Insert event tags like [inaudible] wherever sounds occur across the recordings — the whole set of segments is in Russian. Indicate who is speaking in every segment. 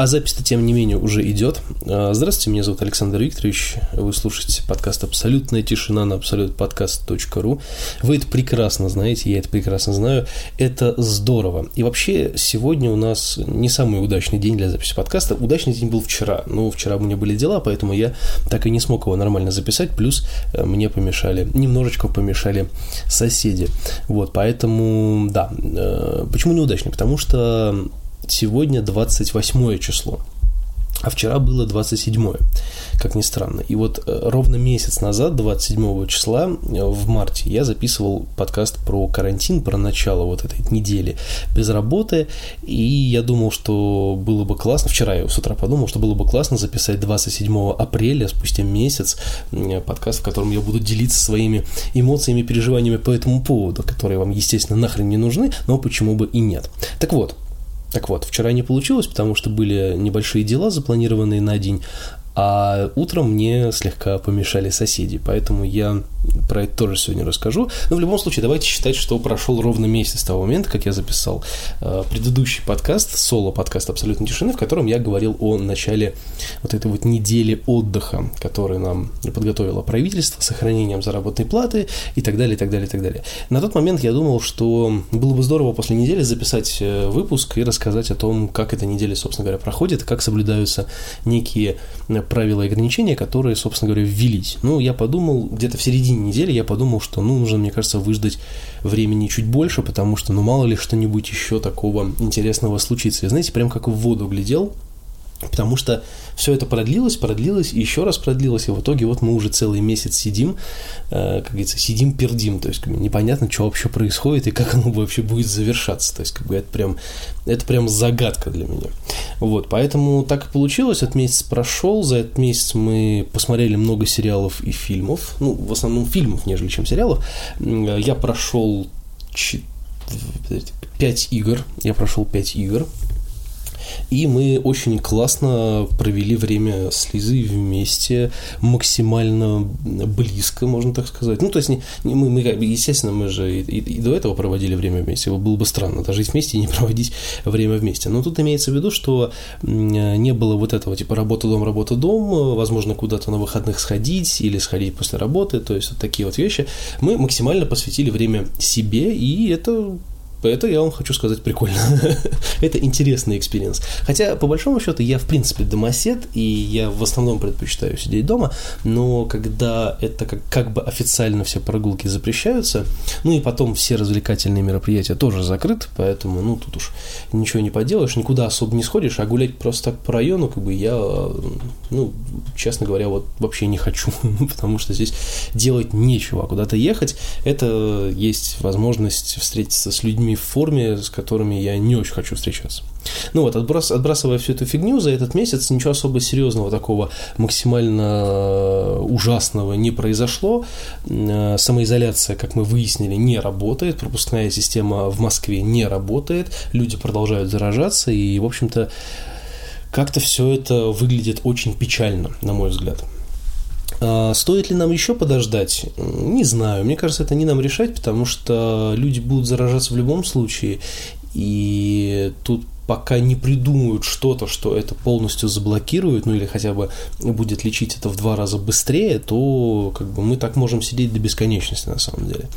Speaker 1: А запись-то, тем не менее, уже идет. А, здравствуйте, меня зовут Александр Викторович. Вы слушаете подкаст «Абсолютная тишина» на абсолютподкаст.ру. Вы это прекрасно знаете, я это прекрасно знаю. Это здорово. И вообще, сегодня у нас не самый удачный день для записи подкаста. Удачный день был вчера. Но вчера у меня были дела, поэтому я так и не смог его нормально записать. Плюс э, мне помешали, немножечко помешали соседи. Вот, поэтому, да. Э, почему неудачный? Потому что сегодня 28 число, а вчера было 27, как ни странно. И вот э, ровно месяц назад, 27 числа, э, в марте, я записывал подкаст про карантин, про начало вот этой недели без работы, и я думал, что было бы классно, вчера я с утра подумал, что было бы классно записать 27 апреля, спустя месяц, подкаст, в котором я буду делиться своими эмоциями, переживаниями по этому поводу, которые вам, естественно, нахрен не нужны, но почему бы и нет. Так вот, так вот, вчера не получилось, потому что были небольшие дела, запланированные на день, а утром мне слегка помешали соседи, поэтому я про это тоже сегодня расскажу. Но в любом случае, давайте считать, что прошел ровно месяц с того момента, как я записал э, предыдущий подкаст, соло-подкаст «Абсолютной тишины», в котором я говорил о начале вот этой вот недели отдыха, который нам подготовило правительство, сохранением заработной платы и так далее, и так далее, и так далее. На тот момент я думал, что было бы здорово после недели записать э, выпуск и рассказать о том, как эта неделя, собственно говоря, проходит, как соблюдаются некие правила и ограничения, которые, собственно говоря, ввелись. Ну, я подумал, где-то в середине недели я подумал, что, ну, нужно, мне кажется, выждать времени чуть больше, потому что, ну, мало ли что-нибудь еще такого интересного случится. Я, знаете, прям как в воду глядел, Потому что все это продлилось, продлилось, и еще раз продлилось, и в итоге вот мы уже целый месяц сидим, э, как говорится, сидим, пердим, то есть непонятно, что вообще происходит и как оно вообще будет завершаться, то есть как бы это прям, это прям загадка для меня. Вот, поэтому так и получилось, этот месяц прошел, за этот месяц мы посмотрели много сериалов и фильмов, ну, в основном фильмов, нежели чем сериалов. Я прошел 5 игр, я прошел 5 игр, и мы очень классно провели время с Лизой вместе, максимально близко, можно так сказать. Ну, то есть, не, не, мы, мы, естественно, мы же и, и, и до этого проводили время вместе. Было бы странно даже жить вместе и не проводить время вместе. Но тут имеется в виду, что не было вот этого типа работа-дом, работа-дом, возможно, куда-то на выходных сходить или сходить после работы, то есть вот такие вот вещи. Мы максимально посвятили время себе, и это это, я вам хочу сказать, прикольно. [laughs] это интересный experience. Хотя, по большому счету, я, в принципе, домосед, и я в основном предпочитаю сидеть дома, но когда это как, как бы официально все прогулки запрещаются, ну и потом все развлекательные мероприятия тоже закрыты, поэтому, ну, тут уж ничего не поделаешь, никуда особо не сходишь, а гулять просто так по району, как бы я, ну, честно говоря, вот вообще не хочу, [laughs] потому что здесь делать нечего, а куда-то ехать, это есть возможность встретиться с людьми, людьми в форме, с которыми я не очень хочу встречаться. Ну вот, отбрас, отбрасывая всю эту фигню, за этот месяц ничего особо серьезного такого максимально э, ужасного не произошло. Э, самоизоляция, как мы выяснили, не работает, пропускная система в Москве не работает, люди продолжают заражаться, и, в общем-то, как-то все это выглядит очень печально, на мой взгляд. А, стоит ли нам еще подождать? Не знаю. Мне кажется, это не нам решать, потому что люди будут заражаться в любом случае. И тут пока не придумают что-то, что это полностью заблокирует, ну или хотя бы будет лечить это в два раза быстрее, то как бы мы так можем сидеть до бесконечности на самом деле.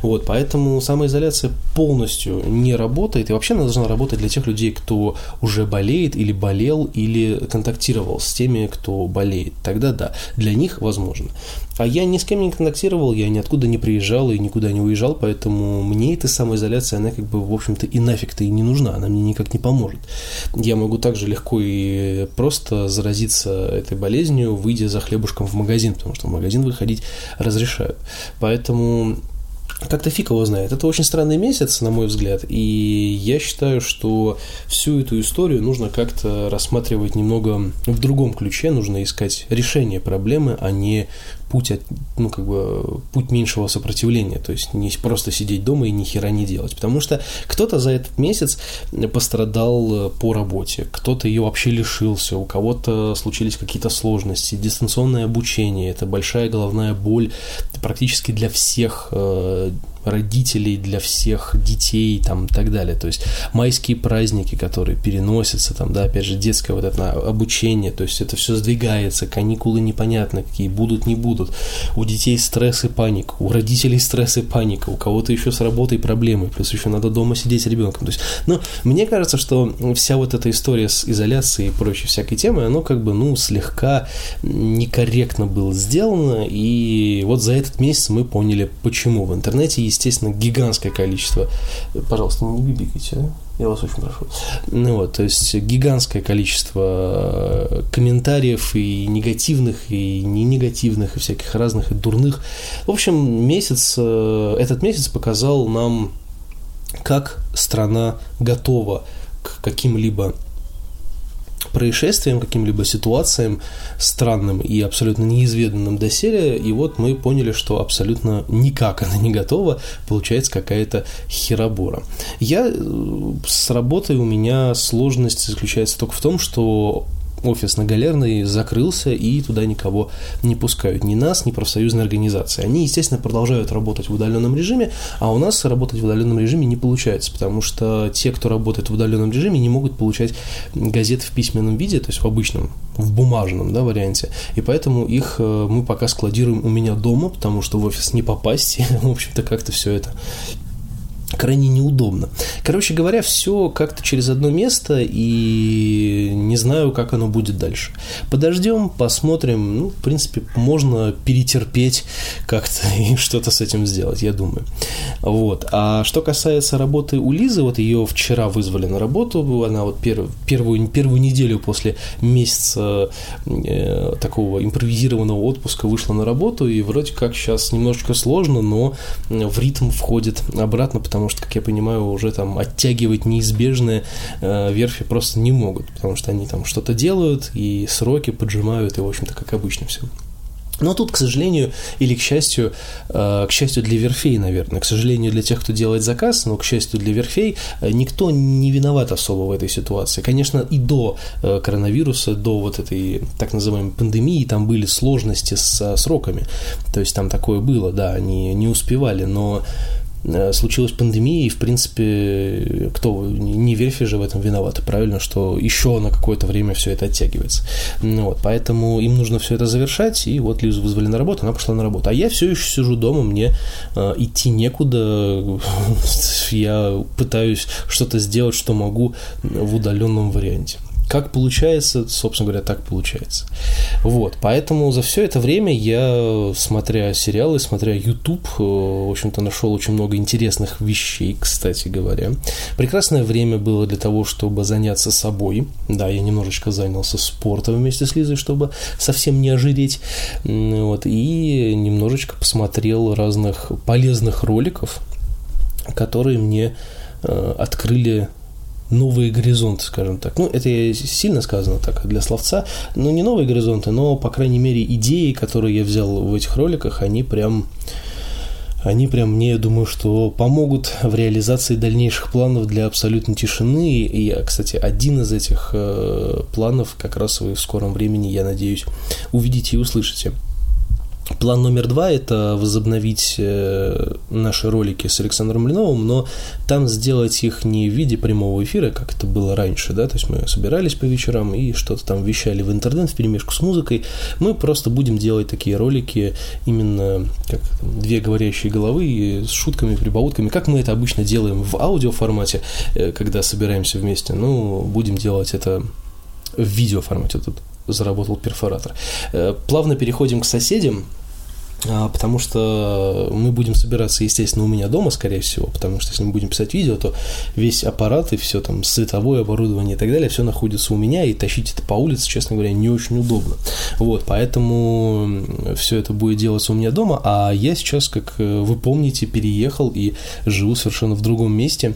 Speaker 1: Вот, поэтому самоизоляция полностью не работает, и вообще она должна работать для тех людей, кто уже болеет или болел, или контактировал с теми, кто болеет. Тогда да, для них возможно. А я ни с кем не контактировал, я ниоткуда не приезжал и никуда не уезжал, поэтому мне эта самоизоляция, она как бы, в общем-то, и нафиг-то и не нужна, она мне никак не поможет. Я могу также легко и просто заразиться этой болезнью, выйдя за хлебушком в магазин, потому что в магазин выходить разрешают. Поэтому как-то фиг его знает. Это очень странный месяц, на мой взгляд, и я считаю, что всю эту историю нужно как-то рассматривать немного в другом ключе, нужно искать решение проблемы, а не путь, от, ну, как бы, путь меньшего сопротивления, то есть не просто сидеть дома и ни хера не делать, потому что кто-то за этот месяц пострадал по работе, кто-то ее вообще лишился, у кого-то случились какие-то сложности, дистанционное обучение, это большая головная боль практически для всех э, родителей, для всех детей там и так далее. То есть майские праздники, которые переносятся, там, да, опять же, детское вот это обучение, то есть это все сдвигается, каникулы непонятно какие, будут, не будут. У детей стресс и паника, у родителей стресс и паника, у кого-то еще с работой проблемы, плюс еще надо дома сидеть с ребенком. То есть, ну, мне кажется, что вся вот эта история с изоляцией и прочей всякой темой, оно как бы, ну, слегка некорректно было сделано, и вот за этот месяц мы поняли, почему. В интернете, естественно, гигантское количество... Пожалуйста, не бибикайте, да? Я вас очень прошу. Ну вот, то есть гигантское количество э, комментариев и негативных, и не негативных, и всяких разных, и дурных. В общем, месяц, э, этот месяц показал нам, как страна готова к каким-либо происшествиям, каким-либо ситуациям странным и абсолютно неизведанным доселе, и вот мы поняли, что абсолютно никак она не готова, получается какая-то херобора. Я э, с работой у меня сложность заключается только в том, что офис на Галерной закрылся, и туда никого не пускают. Ни нас, ни профсоюзные организации. Они, естественно, продолжают работать в удаленном режиме, а у нас работать в удаленном режиме не получается, потому что те, кто работает в удаленном режиме, не могут получать газеты в письменном виде, то есть в обычном, в бумажном да, варианте. И поэтому их э, мы пока складируем у меня дома, потому что в офис не попасть, и, [laughs] в общем-то, как-то все это крайне неудобно. Короче говоря, все как-то через одно место, и не знаю, как оно будет дальше. Подождем, посмотрим. Ну, в принципе, можно перетерпеть как-то [laughs] и что-то с этим сделать, я думаю. Вот. А что касается работы у Лизы, вот ее вчера вызвали на работу, она вот пер, первую, первую неделю после месяца э, такого импровизированного отпуска вышла на работу, и вроде как сейчас немножечко сложно, но в ритм входит обратно, потому потому что, как я понимаю, уже там оттягивать неизбежное э, верфи просто не могут, потому что они там что-то делают и сроки поджимают, и, в общем-то, как обычно все. Но тут, к сожалению, или к счастью, э, к счастью для верфей, наверное, к сожалению для тех, кто делает заказ, но к счастью для верфей, э, никто не виноват особо в этой ситуации. Конечно, и до коронавируса, до вот этой так называемой пандемии, там были сложности с сроками. То есть там такое было, да, они не успевали, но случилась пандемия, и, в принципе, кто, не Верфи же в этом виноваты, правильно, что еще на какое-то время все это оттягивается. Ну, вот, поэтому им нужно все это завершать, и вот Лизу вызвали на работу, она пошла на работу. А я все еще сижу дома, мне э, идти некуда, [laughs] я пытаюсь что-то сделать, что могу в удаленном варианте. Как получается, собственно говоря, так получается. Вот, поэтому за все это время я, смотря сериалы, смотря YouTube, э, в общем-то, нашел очень много интересных вещей, кстати говоря. Прекрасное время было для того, чтобы заняться собой. Да, я немножечко занялся спортом вместе с Лизой, чтобы совсем не ожиреть. Вот, и немножечко посмотрел разных полезных роликов, которые мне э, открыли новые горизонты, скажем так. Ну, это сильно сказано так для словца, но не новые горизонты, но, по крайней мере, идеи, которые я взял в этих роликах, они прям они прям мне, думаю, что помогут в реализации дальнейших планов для абсолютной тишины. И, кстати, один из этих э, планов как раз вы в скором времени, я надеюсь, увидите и услышите. План номер два – это возобновить э, наши ролики с Александром Блиновым, но там сделать их не в виде прямого эфира, как это было раньше, да, то есть мы собирались по вечерам и что-то там вещали в интернет в перемешку с музыкой. Мы просто будем делать такие ролики именно как там, две говорящие головы с шутками, прибаутками, как мы это обычно делаем в аудиоформате, э, когда собираемся вместе. Ну, будем делать это в видеоформате. Тут заработал перфоратор. Э, плавно переходим к соседям. А, потому что мы будем собираться, естественно, у меня дома, скорее всего, потому что если мы будем писать видео, то весь аппарат и все там световое оборудование и так далее, все находится у меня, и тащить это по улице, честно говоря, не очень удобно. Вот, поэтому все это будет делаться у меня дома, а я сейчас, как э, вы помните, переехал и живу совершенно в другом месте,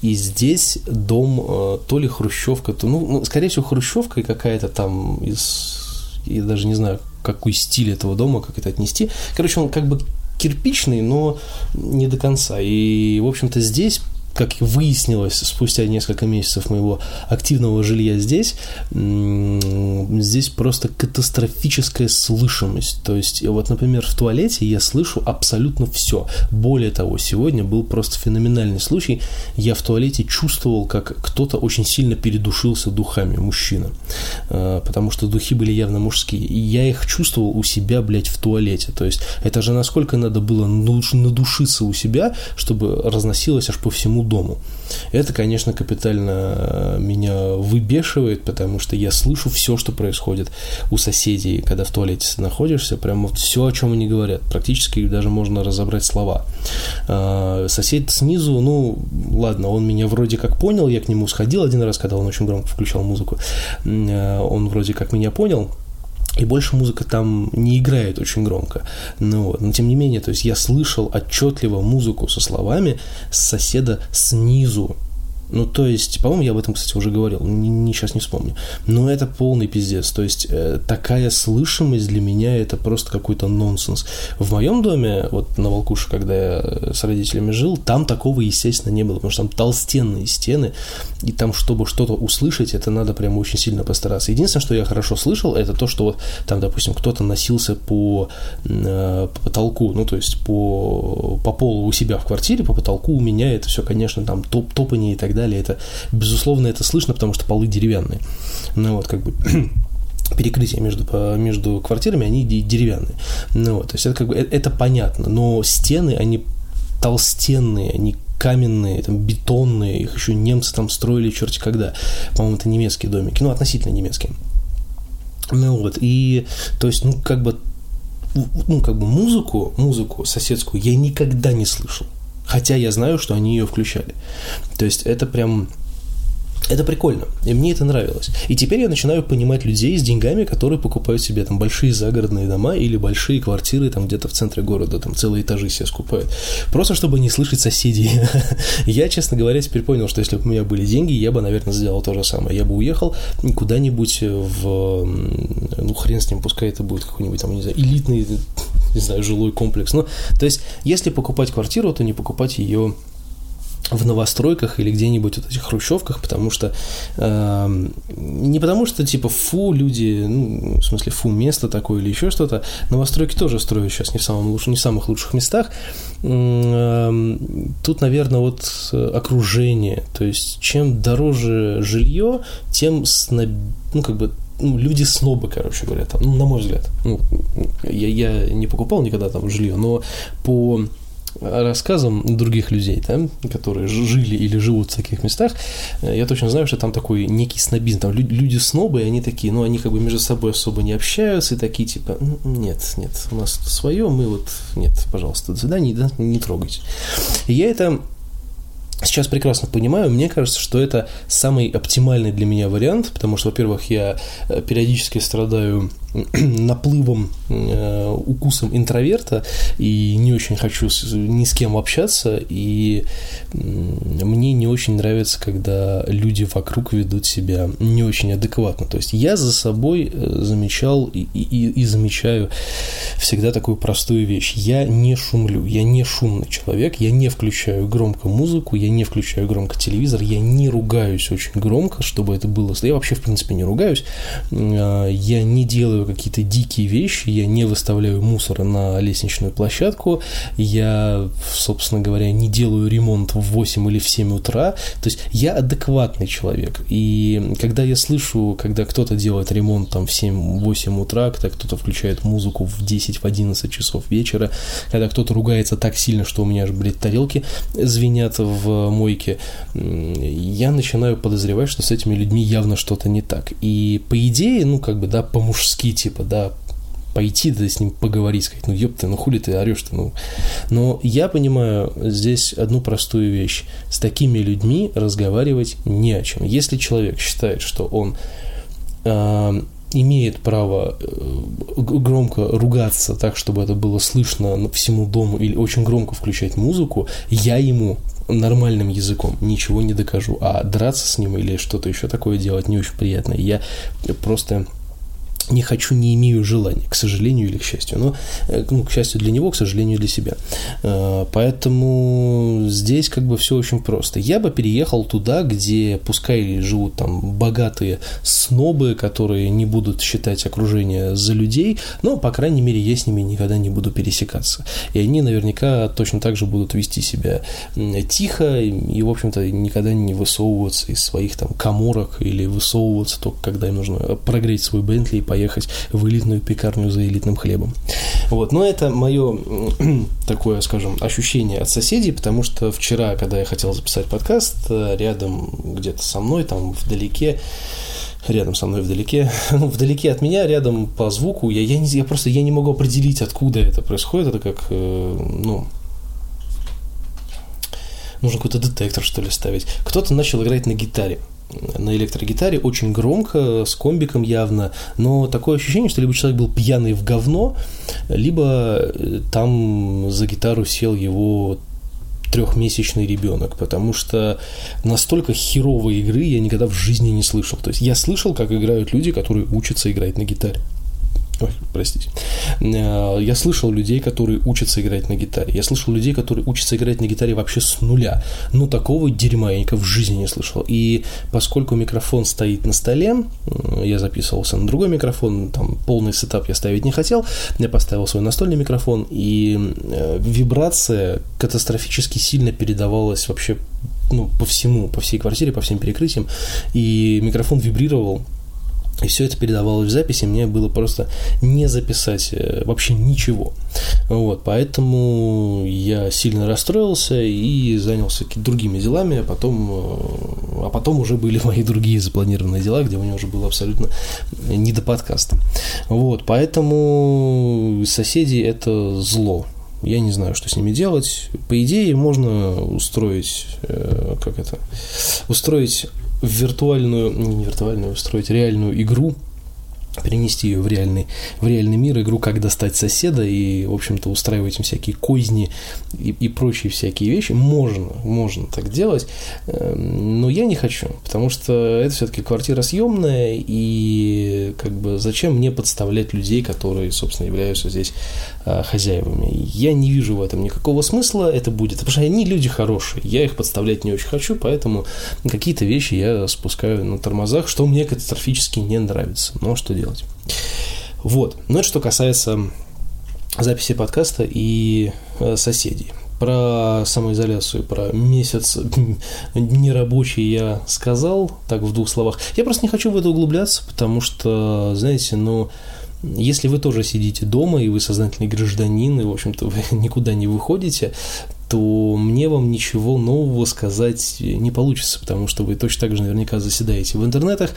Speaker 1: и здесь дом э, то ли хрущевка, то, ну, ну скорее всего, хрущевка и какая-то там из я даже не знаю, какой стиль этого дома, как это отнести. Короче, он как бы кирпичный, но не до конца. И, в общем-то, здесь как выяснилось спустя несколько месяцев моего активного жилья здесь, здесь просто катастрофическая слышимость. То есть, вот, например, в туалете я слышу абсолютно все. Более того, сегодня был просто феноменальный случай. Я в туалете чувствовал, как кто-то очень сильно передушился духами, мужчина. А, потому что духи были явно мужские. И я их чувствовал у себя, блядь, в туалете. То есть, это же насколько надо было надушиться у себя, чтобы разносилось аж по всему дому. Это, конечно, капитально э, меня выбешивает, потому что я слышу все, что происходит у соседей, когда в туалете находишься, прям вот все, о чем они говорят. Практически даже можно разобрать слова. А, сосед снизу, ну, ладно, он меня вроде как понял, я к нему сходил один раз, когда он очень громко включал музыку. Э, он вроде как меня понял, и больше музыка там не играет очень громко. Ну, вот. Но тем не менее, то есть я слышал отчетливо музыку со словами соседа снизу. Ну, то есть, по-моему, я об этом, кстати, уже говорил, не, не, сейчас не вспомню. Но это полный пиздец. То есть, э, такая слышимость для меня это просто какой-то нонсенс. В моем доме, вот на Волкуше, когда я с родителями жил, там такого, естественно, не было, потому что там толстенные стены, и там, чтобы что-то услышать, это надо прям очень сильно постараться. Единственное, что я хорошо слышал, это то, что вот там, допустим, кто-то носился по, э, по потолку, ну, то есть по, по полу у себя в квартире, по потолку у меня это все, конечно, там топ топание и так далее далее. Это, безусловно, это слышно, потому что полы деревянные. Ну вот, как бы [clears throat] перекрытия между, между квартирами, они деревянные. Ну, вот, то есть это как бы э, это понятно, но стены, они толстенные, они каменные, там, бетонные, их еще немцы там строили черти когда. По-моему, это немецкие домики, ну, относительно немецкие. Ну вот, и, то есть, ну, как бы, ну, как бы музыку, музыку соседскую я никогда не слышал. Хотя я знаю, что они ее включали. То есть это прям это прикольно, и мне это нравилось. И теперь я начинаю понимать людей с деньгами, которые покупают себе там большие загородные дома или большие квартиры там где-то в центре города, там целые этажи себе скупают. Просто чтобы не слышать соседей. [laughs] я, честно говоря, теперь понял, что если бы у меня были деньги, я бы, наверное, сделал то же самое. Я бы уехал куда-нибудь в... Ну, хрен с ним, пускай это будет какой-нибудь там, не знаю, элитный не знаю, жилой комплекс. Ну, то есть, если покупать квартиру, то не покупать ее в новостройках или где-нибудь вот этих хрущевках, потому что э, не потому что типа фу люди, ну, в смысле фу место такое или еще что-то, новостройки тоже строят сейчас не в самом лучшем, не в самых лучших местах. Э, тут, наверное, вот окружение, то есть чем дороже жилье, тем сноб, ну как бы ну, люди снобы, короче говоря, там, ну, на мой взгляд. Ну, я, я не покупал никогда там жилье, но по рассказам других людей, да, которые жили или живут в таких местах, э, я точно знаю, что там такой некий снобизм. Там люди снобы, и они такие, ну, они как бы между собой особо не общаются, и такие, типа, нет, нет, у нас свое, мы вот, нет, пожалуйста, до свидания, да, не трогайте. И я это сейчас прекрасно понимаю, мне кажется, что это самый оптимальный для меня вариант, потому что, во-первых, я э, периодически страдаю [clears throat] наплывом, э, укусом интроверта и не очень хочу ни с кем общаться, и мне не очень нравится, когда люди вокруг ведут себя не очень адекватно. То есть я за собой э, замечал и, и, и замечаю всегда такую простую вещь. Я не шумлю, я не шумный человек, я не включаю громко музыку, я не включаю громко телевизор, я не ругаюсь очень громко, чтобы это было... Я вообще, в принципе, не ругаюсь, э, я не делаю делаю какие-то дикие вещи, я не выставляю мусор на лестничную площадку, я, собственно говоря, не делаю ремонт в 8 или в 7 утра, то есть я адекватный человек, и когда я слышу, когда кто-то делает ремонт там в 7-8 утра, когда кто-то включает музыку в 10-11 часов вечера, когда кто-то ругается так сильно, что у меня аж, блядь, тарелки звенят в мойке, я начинаю подозревать, что с этими людьми явно что-то не так. И по идее, ну, как бы, да, по-мужски типа, да, пойти, да, с ним поговорить, сказать, ну, ёпта, ну, хули ты орешь-то, ну. Но я понимаю здесь одну простую вещь. С такими людьми разговаривать не о чем. Если человек считает, что он э, имеет право э, громко ругаться так, чтобы это было слышно всему дому или очень громко включать музыку, я ему нормальным языком ничего не докажу, а драться с ним или что-то еще такое делать не очень приятно. Я просто не хочу, не имею желания, к сожалению или к счастью. Но, э, ну, к счастью для него, к сожалению для себя. Э, поэтому здесь как бы все очень просто. Я бы переехал туда, где пускай живут там богатые снобы, которые не будут считать окружение за людей, но, по крайней мере, я с ними никогда не буду пересекаться. И они наверняка точно так же будут вести себя тихо и, в общем-то, никогда не высовываться из своих там коморок или высовываться только когда им нужно прогреть свой Бентли и поехать в элитную пекарню за элитным хлебом. Вот, но это мое [clears throat] такое, скажем, ощущение от соседей, потому что вчера, когда я хотел записать подкаст, э, рядом где-то со мной, там вдалеке, рядом со мной вдалеке, [laughs] ну, вдалеке от меня, рядом по звуку, я, я, не, я просто я не могу определить, откуда это происходит, это как, э, ну, нужно какой-то детектор, что ли, ставить. Кто-то начал играть на гитаре на электрогитаре очень громко, с комбиком явно, но такое ощущение, что либо человек был пьяный в говно, либо э, там за гитару сел его трехмесячный ребенок, потому что настолько херовой игры я никогда в жизни не слышал. То есть я слышал, как играют люди, которые учатся играть на гитаре. Ой, простите. Э, я слышал людей, которые учатся играть на гитаре. Я слышал людей, которые учатся играть на гитаре вообще с нуля. Ну, такого дерьма я никогда в жизни не слышал. И поскольку микрофон стоит на столе, я записывался на другой микрофон, там полный сетап я ставить не хотел, я поставил свой настольный микрофон, и э, вибрация катастрофически сильно передавалась вообще ну, по всему, по всей квартире, по всем перекрытиям, и микрофон вибрировал, и все это передавалось в записи, мне было просто не записать э, вообще ничего. Вот, поэтому я сильно расстроился и занялся другими делами, а потом, э, а потом уже были мои другие запланированные дела, где у меня уже было абсолютно не до подкаста. Вот, поэтому соседи это зло. Я не знаю, что с ними делать. По идее, можно устроить, э, как это, устроить в виртуальную, не виртуальную, устроить реальную игру, перенести ее в реальный, в реальный мир, игру «Как достать соседа» и, в общем-то, устраивать им всякие козни и, и прочие всякие вещи. Можно, можно так делать, эм, но я не хочу, потому что это все-таки квартира съемная, и как бы зачем мне подставлять людей, которые, собственно, являются здесь э, хозяевами. Я не вижу в этом никакого смысла, это будет, потому что они люди хорошие, я их подставлять не очень хочу, поэтому какие-то вещи я спускаю на тормозах, что мне катастрофически не нравится. Но что делать? Делать. Вот. Ну, это что касается записи подкаста и э, соседей. Про самоизоляцию, про месяц [laughs] нерабочий я сказал, так в двух словах. Я просто не хочу в это углубляться, потому что, знаете, ну, если вы тоже сидите дома, и вы сознательный гражданин, и, в общем-то, [laughs] вы никуда не выходите, то мне вам ничего нового сказать не получится, потому что вы точно так же наверняка заседаете в интернетах,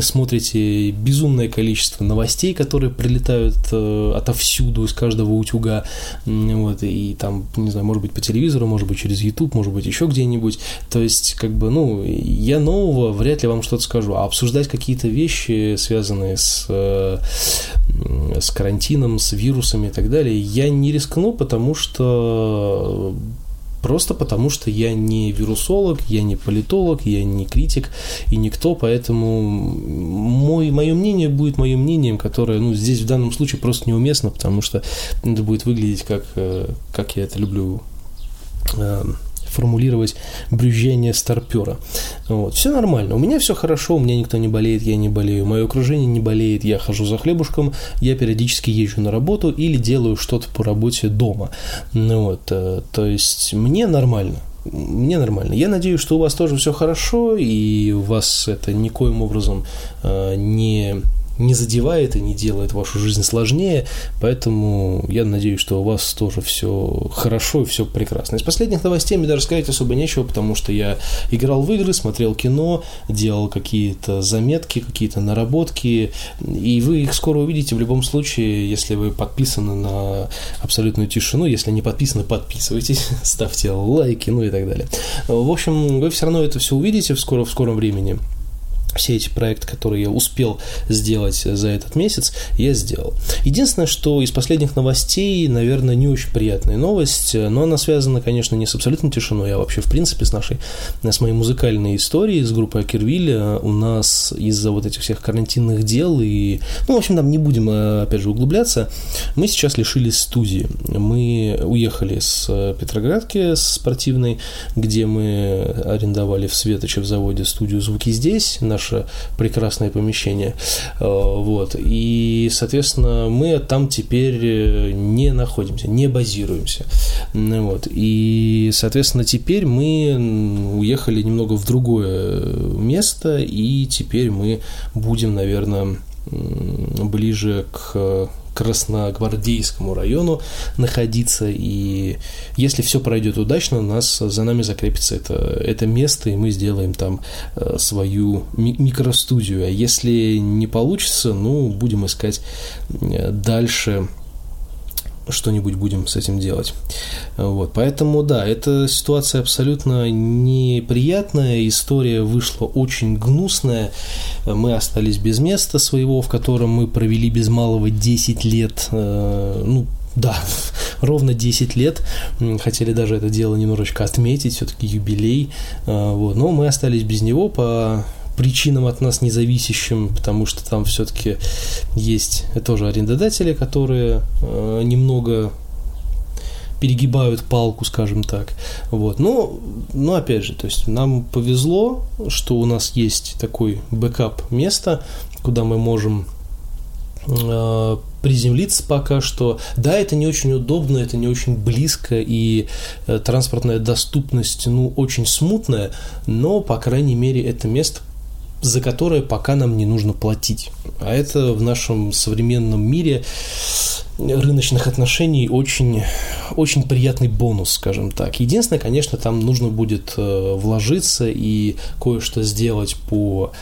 Speaker 1: смотрите безумное количество новостей, которые прилетают э, отовсюду, из каждого утюга, вот, и там, не знаю, может быть, по телевизору, может быть, через YouTube, может быть, еще где-нибудь, то есть, как бы, ну, я нового вряд ли вам что-то скажу, а обсуждать какие-то вещи, связанные с, э, с карантином, с вирусами и так далее, я не рискну, потому что Просто потому, что я не вирусолог, я не политолог, я не критик и никто, поэтому мой, мое мнение будет моим мнением, которое ну, здесь в данном случае просто неуместно, потому что это будет выглядеть как, э, как я это люблю э, формулировать брюзжение старпера. Вот. Все нормально. У меня все хорошо, у меня никто не болеет, я не болею. Мое окружение не болеет, я хожу за хлебушком, я периодически езжу на работу или делаю что-то по работе дома. Ну, вот. Э, то есть мне нормально мне нормально. Я надеюсь, что у вас тоже все хорошо, и у вас это никоим образом э, не не задевает и не делает вашу жизнь сложнее, поэтому я надеюсь, что у вас тоже все хорошо и все прекрасно. Из последних новостей мне даже сказать особо нечего, потому что я играл в игры, смотрел кино, делал какие-то заметки, какие-то наработки, и вы их скоро увидите в любом случае, если вы подписаны на абсолютную тишину, если не подписаны, подписывайтесь, [laughs] ставьте лайки, ну и так далее. В общем, вы все равно это все увидите в, скоро, в скором времени. Все эти проекты, которые я успел сделать за этот месяц, я сделал. Единственное, что из последних новостей, наверное, не очень приятная новость, но она связана, конечно, не с абсолютной тишиной, а вообще, в принципе, с нашей, с моей музыкальной историей, с группой Акервилля. У нас из-за вот этих всех карантинных дел и, ну, в общем, там не будем, опять же, углубляться, мы сейчас лишились студии. Мы уехали с Петроградки, с спортивной, где мы арендовали в Светоче в заводе студию «Звуки здесь», наш наше прекрасное помещение. Э, вот. И, соответственно, мы там теперь э, не находимся, не базируемся. Вот. И, соответственно, теперь мы уехали немного в другое место, и теперь мы будем, наверное, ближе к Красногвардейскому району находиться, и если все пройдет удачно, нас за нами закрепится это, это место, и мы сделаем там э, свою ми- микростудию. А если не получится, ну, будем искать э, дальше что-нибудь будем с этим делать. Вот, поэтому, да, эта ситуация абсолютно неприятная, история вышла очень гнусная, мы остались без места своего, в котором мы провели без малого 10 лет, э, ну, да, [laughs] ровно 10 лет. Хотели даже это дело немножечко отметить, все-таки юбилей. Э, вот. Но мы остались без него по причинам от нас независящим, потому что там все-таки есть тоже арендодатели, которые э, немного перегибают палку, скажем так. Вот. Но, но опять же, то есть нам повезло, что у нас есть такой backup место, куда мы можем э, приземлиться пока что. Да, это не очень удобно, это не очень близко, и э, транспортная доступность, ну, очень смутная, но, по крайней мере, это место за которое пока нам не нужно платить. А это в нашем современном мире рыночных отношений очень, очень приятный бонус, скажем так. Единственное, конечно, там нужно будет э, вложиться и кое-что сделать по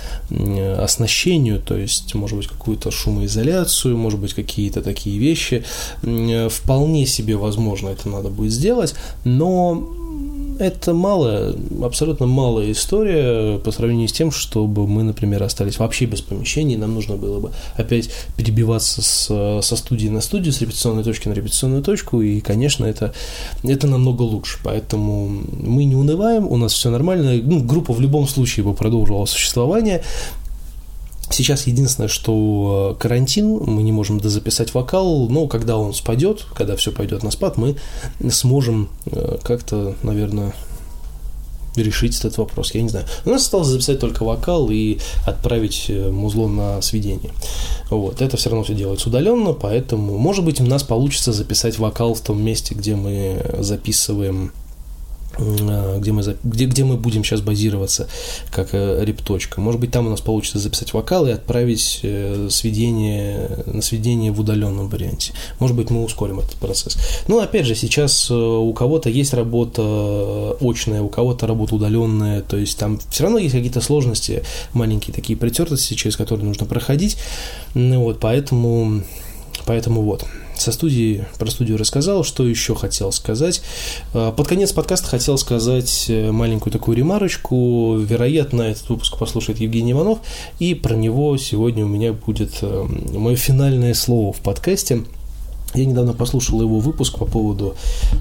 Speaker 1: оснащению, то есть, может быть, какую-то шумоизоляцию, может быть, какие-то такие вещи. Вполне себе возможно это надо будет сделать, но это малая, абсолютно малая история по сравнению с тем, чтобы мы, например, остались вообще без помещений, нам нужно было бы опять перебиваться с, со студии на студию, с репетиционной точки на репетиционную точку, и, конечно, это, это намного лучше. Поэтому мы не унываем, у нас все нормально. Ну, группа в любом случае бы продолжила существование, Сейчас единственное, что э, карантин, мы не можем дозаписать вокал, но когда он спадет, когда все пойдет на спад, мы сможем э, как-то, наверное, решить этот вопрос, я не знаю. У нас осталось записать только вокал и отправить э, музло на сведение. Вот, это все равно все делается удаленно, поэтому, может быть, у нас получится записать вокал в том месте, где мы записываем где мы, где, где мы будем сейчас базироваться как э, репточка. Может быть, там у нас получится записать вокал и отправить э, сведение, на сведение в удаленном варианте. Может быть, мы ускорим этот процесс. Но, ну, опять же, сейчас у кого-то есть работа очная, у кого-то работа удаленная, то есть там все равно есть какие-то сложности, маленькие такие притертости, через которые нужно проходить. Ну, вот, поэтому, поэтому вот со студии, про студию рассказал, что еще хотел сказать. А, под конец подкаста хотел сказать э, маленькую такую ремарочку. Вероятно, этот выпуск послушает Евгений Иванов, и про него сегодня у меня будет э, мое финальное слово в подкасте. Я недавно послушал его выпуск по поводу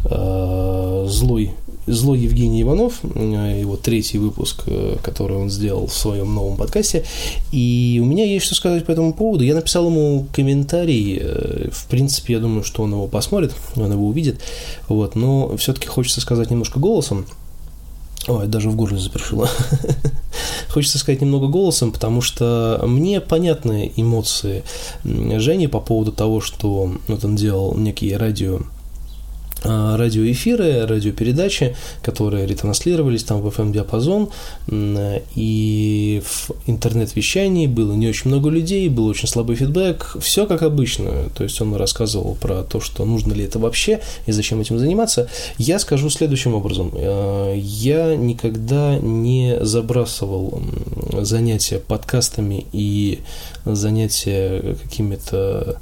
Speaker 1: э, злой Злой Евгений Иванов, э, его третий выпуск, э, который он сделал в своем новом подкасте. И у меня есть что сказать по этому поводу. Я написал ему комментарий. Э, в принципе, я думаю, что он его посмотрит, он его увидит. Вот, но все-таки хочется сказать немножко голосом. Ой, даже в горле запершило. [laughs] Хочется сказать немного голосом, потому что мне понятны эмоции Жени по поводу того, что вот он делал некие радио радиоэфиры, радиопередачи, которые ретранслировались там в FM-диапазон, и в интернет-вещании было не очень много людей, был очень слабый фидбэк, все как обычно, то есть он рассказывал про то, что нужно ли это вообще и зачем этим заниматься. Я скажу следующим образом, а, я никогда не забрасывал занятия подкастами и занятия какими-то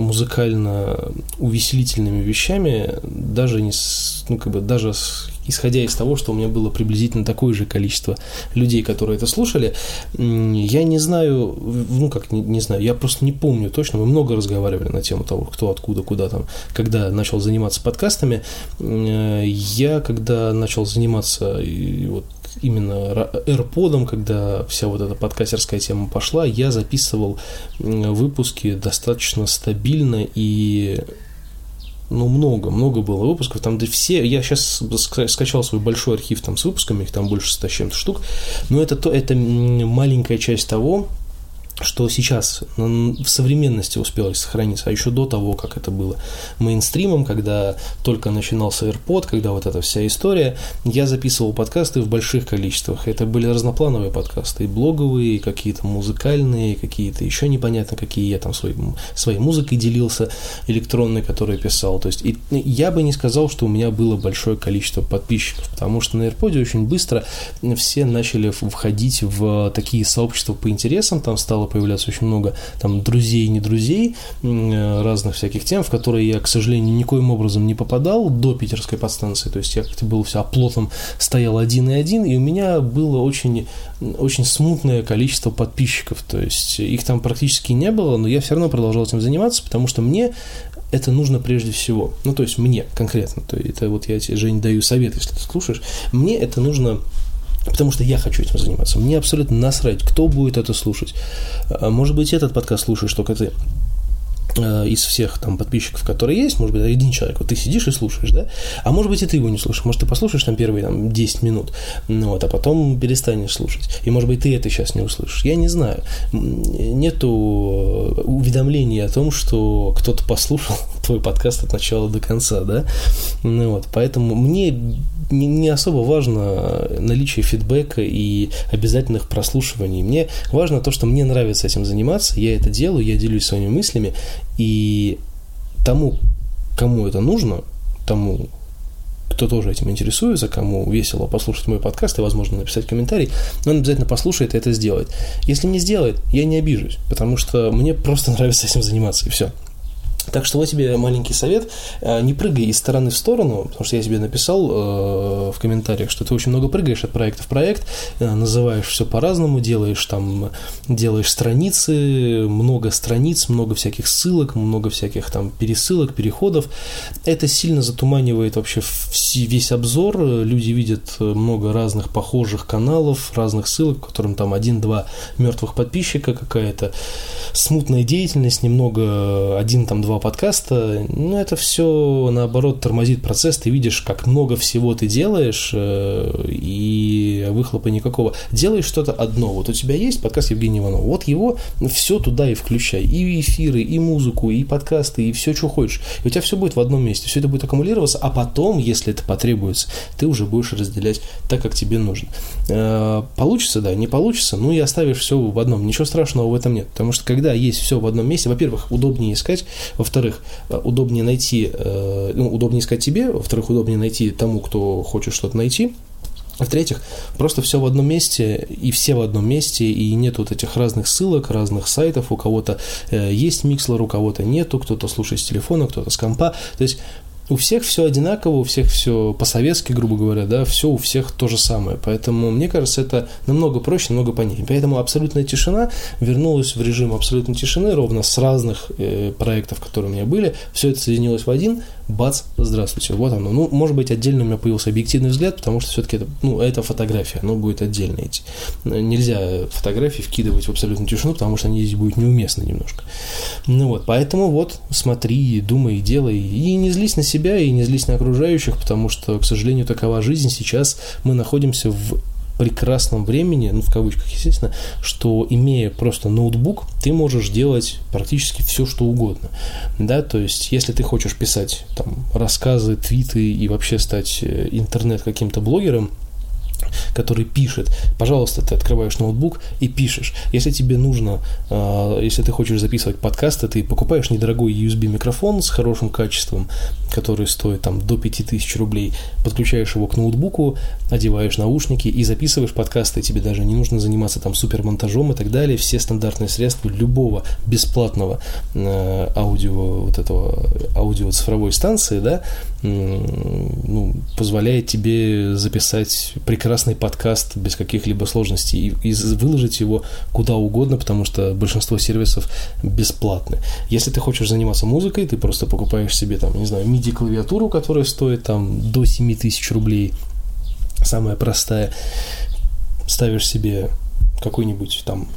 Speaker 1: музыкально увеселительными вещами, даже не с, ну, как бы даже с исходя из того, что у меня было приблизительно такое же количество людей, которые это слушали, я не знаю, ну как не, не знаю, я просто не помню точно, мы много разговаривали на тему того, кто откуда, куда там, когда начал заниматься подкастами. Я, когда начал заниматься вот именно AirPod, когда вся вот эта подкастерская тема пошла, я записывал выпуски достаточно стабильно и ну, много, много было выпусков, там да все, я сейчас скачал свой большой архив там с выпусками, их там больше 100 с чем-то штук, но это, то, это маленькая часть того, что сейчас в современности успелось сохраниться, а еще до того, как это было мейнстримом, когда только начинался AirPod, когда вот эта вся история, я записывал подкасты в больших количествах. Это были разноплановые подкасты, и блоговые, и какие-то музыкальные, какие-то еще непонятно какие. Я там своей, своей музыкой делился, электронной, которую писал. То есть и я бы не сказал, что у меня было большое количество подписчиков, потому что на AirPod очень быстро все начали входить в такие сообщества по интересам, там стало стало появляться очень много там друзей не друзей, э, разных всяких тем, в которые я, к сожалению, никоим образом не попадал до питерской подстанции, то есть я как-то был все оплотом, стоял один и один, и у меня было очень, очень смутное количество подписчиков, то есть их там практически не было, но я все равно продолжал этим заниматься, потому что мне это нужно прежде всего. Ну, то есть мне конкретно. То есть это вот я тебе, Жень, даю совет, если ты слушаешь. Мне это нужно Потому что я хочу этим заниматься. Мне абсолютно насрать, кто будет это слушать. А, может быть, этот подкаст слушаешь только ты из всех там подписчиков, которые есть, может быть, один человек, вот ты сидишь и слушаешь, да, а может быть, и ты его не слушаешь, может, ты послушаешь там первые там 10 минут, ну вот, а потом перестанешь слушать, и может быть, ты это сейчас не услышишь, я не знаю, нету уведомлений о том, что кто-то послушал [laughs] твой подкаст от начала до конца, да, ну вот, поэтому мне не, не особо важно наличие фидбэка и обязательных прослушиваний. Мне важно то, что мне нравится этим заниматься, я это делаю, я делюсь своими мыслями, и тому, кому это нужно, тому, кто тоже этим интересуется, кому весело послушать мой подкаст и, возможно, написать комментарий, он обязательно послушает и это сделает. Если не сделает, я не обижусь, потому что мне просто [laughs] нравится этим заниматься, и все. Так что вот тебе маленький совет. Э, не прыгай из стороны в сторону, потому что я тебе написал э, в комментариях, что ты очень много прыгаешь от проекта в проект, э, называешь все по-разному, делаешь там, делаешь страницы, много страниц, много всяких ссылок, много всяких там пересылок, переходов. Это сильно затуманивает вообще весь обзор. Люди видят много разных похожих каналов, разных ссылок, в котором там один-два мертвых подписчика, какая-то смутная деятельность, немного один там два два подкаста, ну, это все, наоборот, тормозит процесс, ты видишь, как много всего ты делаешь, э, и выхлопа никакого. Делаешь что-то одно, вот у тебя есть подкаст Евгения Иванова, вот его все туда и включай, и эфиры, и музыку, и подкасты, и все, что хочешь, и у тебя все будет в одном месте, все это будет аккумулироваться, а потом, если это потребуется, ты уже будешь разделять так, как тебе нужно. Э, получится, да, не получится, ну и оставишь все в одном, ничего страшного в этом нет, потому что когда есть все в одном месте, во-первых, удобнее искать, во-вторых, э, удобнее найти, э, ну, удобнее искать тебе, во-вторых, удобнее найти тому, кто хочет что-то найти, в-третьих, просто все в одном месте, и все в одном месте, и нет вот этих разных ссылок, разных сайтов, у кого-то э, есть микслер, у кого-то нету, кто-то слушает с телефона, кто-то с компа. То есть у всех все одинаково, у всех все по-советски, грубо говоря, да, все у всех то же самое. Поэтому, мне кажется, это намного проще, намного понятнее. Поэтому абсолютная тишина вернулась в режим абсолютной тишины ровно с разных э, проектов, которые у меня были. Все это соединилось в один, бац, здравствуйте, вот оно. Ну, может быть, отдельно у меня появился объективный взгляд, потому что все-таки это, ну, это фотография, оно будет отдельно идти. Нельзя фотографии вкидывать в абсолютную тишину, потому что они здесь будут неуместны немножко. Ну вот, поэтому вот, смотри, думай, делай, и не злись на себя и не злись на окружающих, потому что, к сожалению, такова жизнь. Сейчас мы находимся в прекрасном времени, ну, в кавычках, естественно, что имея просто ноутбук, ты можешь делать практически все, что угодно, да, то есть, если ты хочешь писать там рассказы, твиты и вообще стать э, интернет каким-то блогером, который пишет, пожалуйста, ты открываешь ноутбук и пишешь. Если тебе нужно, э, если ты хочешь записывать подкасты, ты покупаешь недорогой USB-микрофон с хорошим качеством, который стоит там до 5000 рублей, подключаешь его к ноутбуку, одеваешь наушники и записываешь подкасты. Тебе даже не нужно заниматься там супермонтажом и так далее. Все стандартные средства любого бесплатного э, аудио, вот этого аудио цифровой станции, да, ну, позволяет тебе записать прекрасный подкаст без каких-либо сложностей и, и выложить его куда угодно, потому что большинство сервисов бесплатны. Если ты хочешь заниматься музыкой, ты просто покупаешь себе там, не знаю, MIDI-клавиатуру, которая стоит там до 7 тысяч рублей, самая простая, ставишь себе какой-нибудь там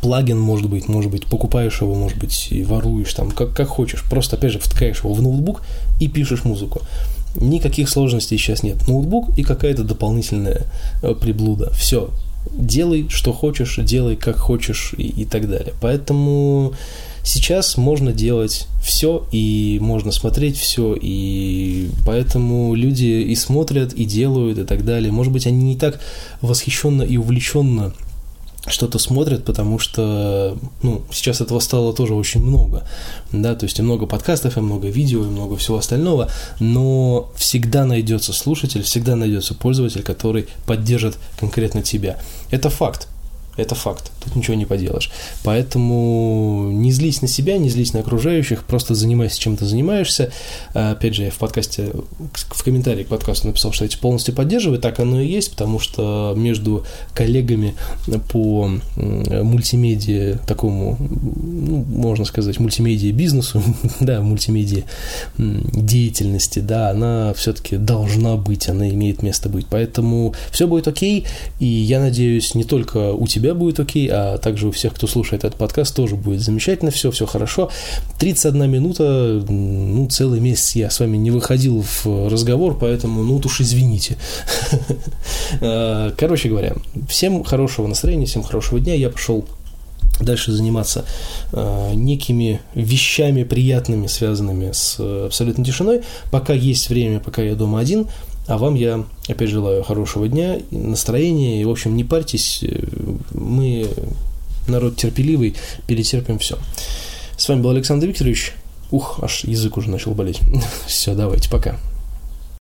Speaker 1: плагин, может быть, может быть, покупаешь его, может быть, и воруешь там, как, как хочешь. Просто, опять же, втыкаешь его в ноутбук и пишешь музыку. Никаких сложностей сейчас нет. Ноутбук и какая-то дополнительная э, приблуда. Все. Делай, что хочешь, делай, как хочешь и, и так далее. Поэтому сейчас можно делать все и можно смотреть все, и поэтому люди и смотрят, и делают, и так далее. Может быть, они не так восхищенно и увлеченно что-то смотрят, потому что ну, сейчас этого стало тоже очень много, да, то есть и много подкастов, и много видео, и много всего остального, но всегда найдется слушатель, всегда найдется пользователь, который поддержит конкретно тебя. Это факт. Это факт, тут ничего не поделаешь. Поэтому не злись на себя, не злись на окружающих, просто занимайся чем ты занимаешься. Опять же, я в подкасте, в комментарии к подкасту написал, что я тебя полностью поддерживаю, так оно и есть, потому что между коллегами по мультимедиа, такому, ну, можно сказать, мультимедиа бизнесу, [laughs] да, мультимедиа деятельности, да, она все-таки должна быть, она имеет место быть. Поэтому все будет окей, и я надеюсь, не только у тебя тебя будет окей, а также у всех, кто слушает этот подкаст, тоже будет замечательно все, все хорошо. 31 минута, ну, целый месяц я с вами не выходил в разговор, поэтому, ну, уж извините. [laughs] А, короче говоря, всем хорошего настроения, всем хорошего дня. Я пошел дальше заниматься э, некими вещами приятными, связанными с абсолютной тишиной. Пока есть время, пока я дома один, а вам я опять желаю хорошего дня, настроения и, в общем, не парьтесь, мы народ терпеливый, перетерпим все. С вами был Александр Викторович. Ух, аж язык уже начал болеть. [laughs] Все, давайте, пока.